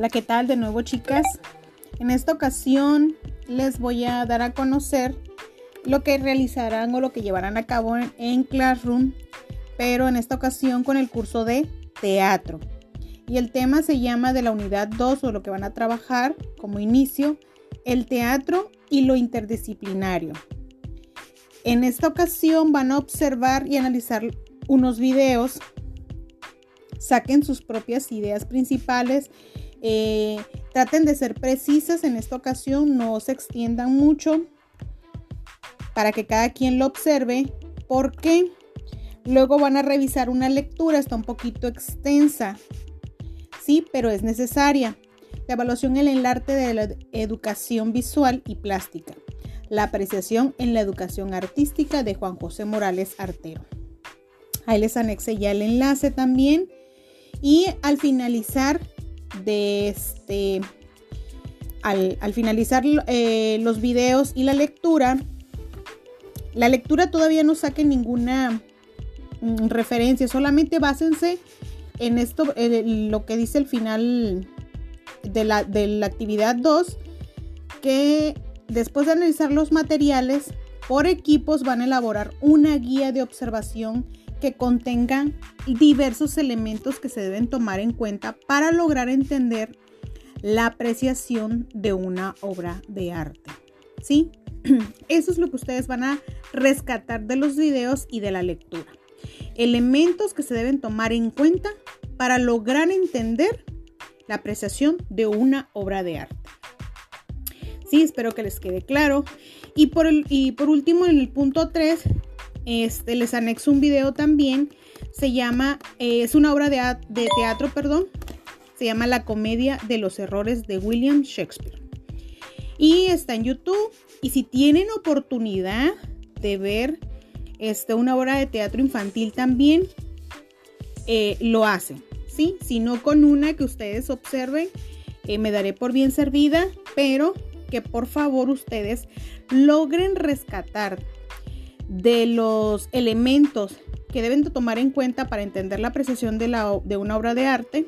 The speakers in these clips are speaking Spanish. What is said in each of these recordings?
Hola, ¿qué tal? De nuevo, chicas. En esta ocasión les voy a dar a conocer lo que realizarán o lo que llevarán a cabo en, Classroom, pero en esta ocasión con el curso de teatro. Y el tema se llama de la unidad 2 o lo que van a trabajar como inicio, el teatro y lo interdisciplinario. En esta ocasión van a observar y analizar unos videos, saquen sus propias ideas principales, eh, traten de ser precisas en esta ocasión, no se extiendan mucho para que cada quien lo observe, porque luego van a revisar una lectura, está un poquito extensa, sí, pero es necesaria. La evaluación en el arte de la educación visual y plástica la apreciación en la educación artística de Juan José Morales Artero. Ahí les anexe ya el enlace también. Y al finalizar de este, al, finalizar eh, los videos y la lectura, la lectura todavía no saque ninguna mm, referencia, solamente básense en esto, lo que dice el final de la, de la actividad 2, que Después de analizar los materiales, por equipos van a elaborar una guía de observación que contenga diversos elementos que se deben tomar en cuenta para lograr entender la apreciación de una obra de arte. ¿Sí? Eso es lo que ustedes van a rescatar de los videos y de la lectura. Elementos que se deben tomar en cuenta para lograr entender la apreciación de una obra de arte. Sí, espero que les quede claro. Y por, el, y por último, en el punto 3, este, les anexo un video también. Se llama, eh, es una obra de, de teatro, perdón. Se llama La comedia de los errores de William Shakespeare. Y está en YouTube. Y si tienen oportunidad de ver este, una obra de teatro infantil también, eh, lo hacen. ¿sí? Si no con una que ustedes observen, eh, me daré por bien servida, pero que por favor ustedes logren rescatar de los elementos que deben de tomar en cuenta para entender la apreciación de, la, de una obra de arte,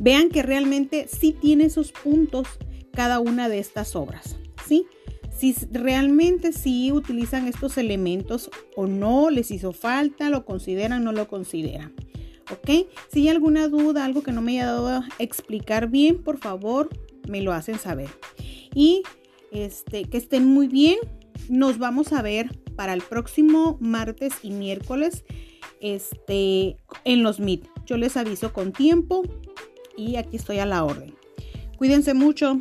vean que realmente sí tiene esos puntos cada una de estas obras, ¿sí? Si realmente sí utilizan estos elementos o no, les hizo falta, lo consideran, no lo consideran. ¿Ok? Si hay alguna duda, algo que no me haya dado a explicar bien, por favor, me lo hacen saber. Y este, que estén muy bien. Nos vamos a ver para el próximo martes y miércoles este, en los Meet. Yo les aviso con tiempo y aquí estoy a la orden. Cuídense mucho.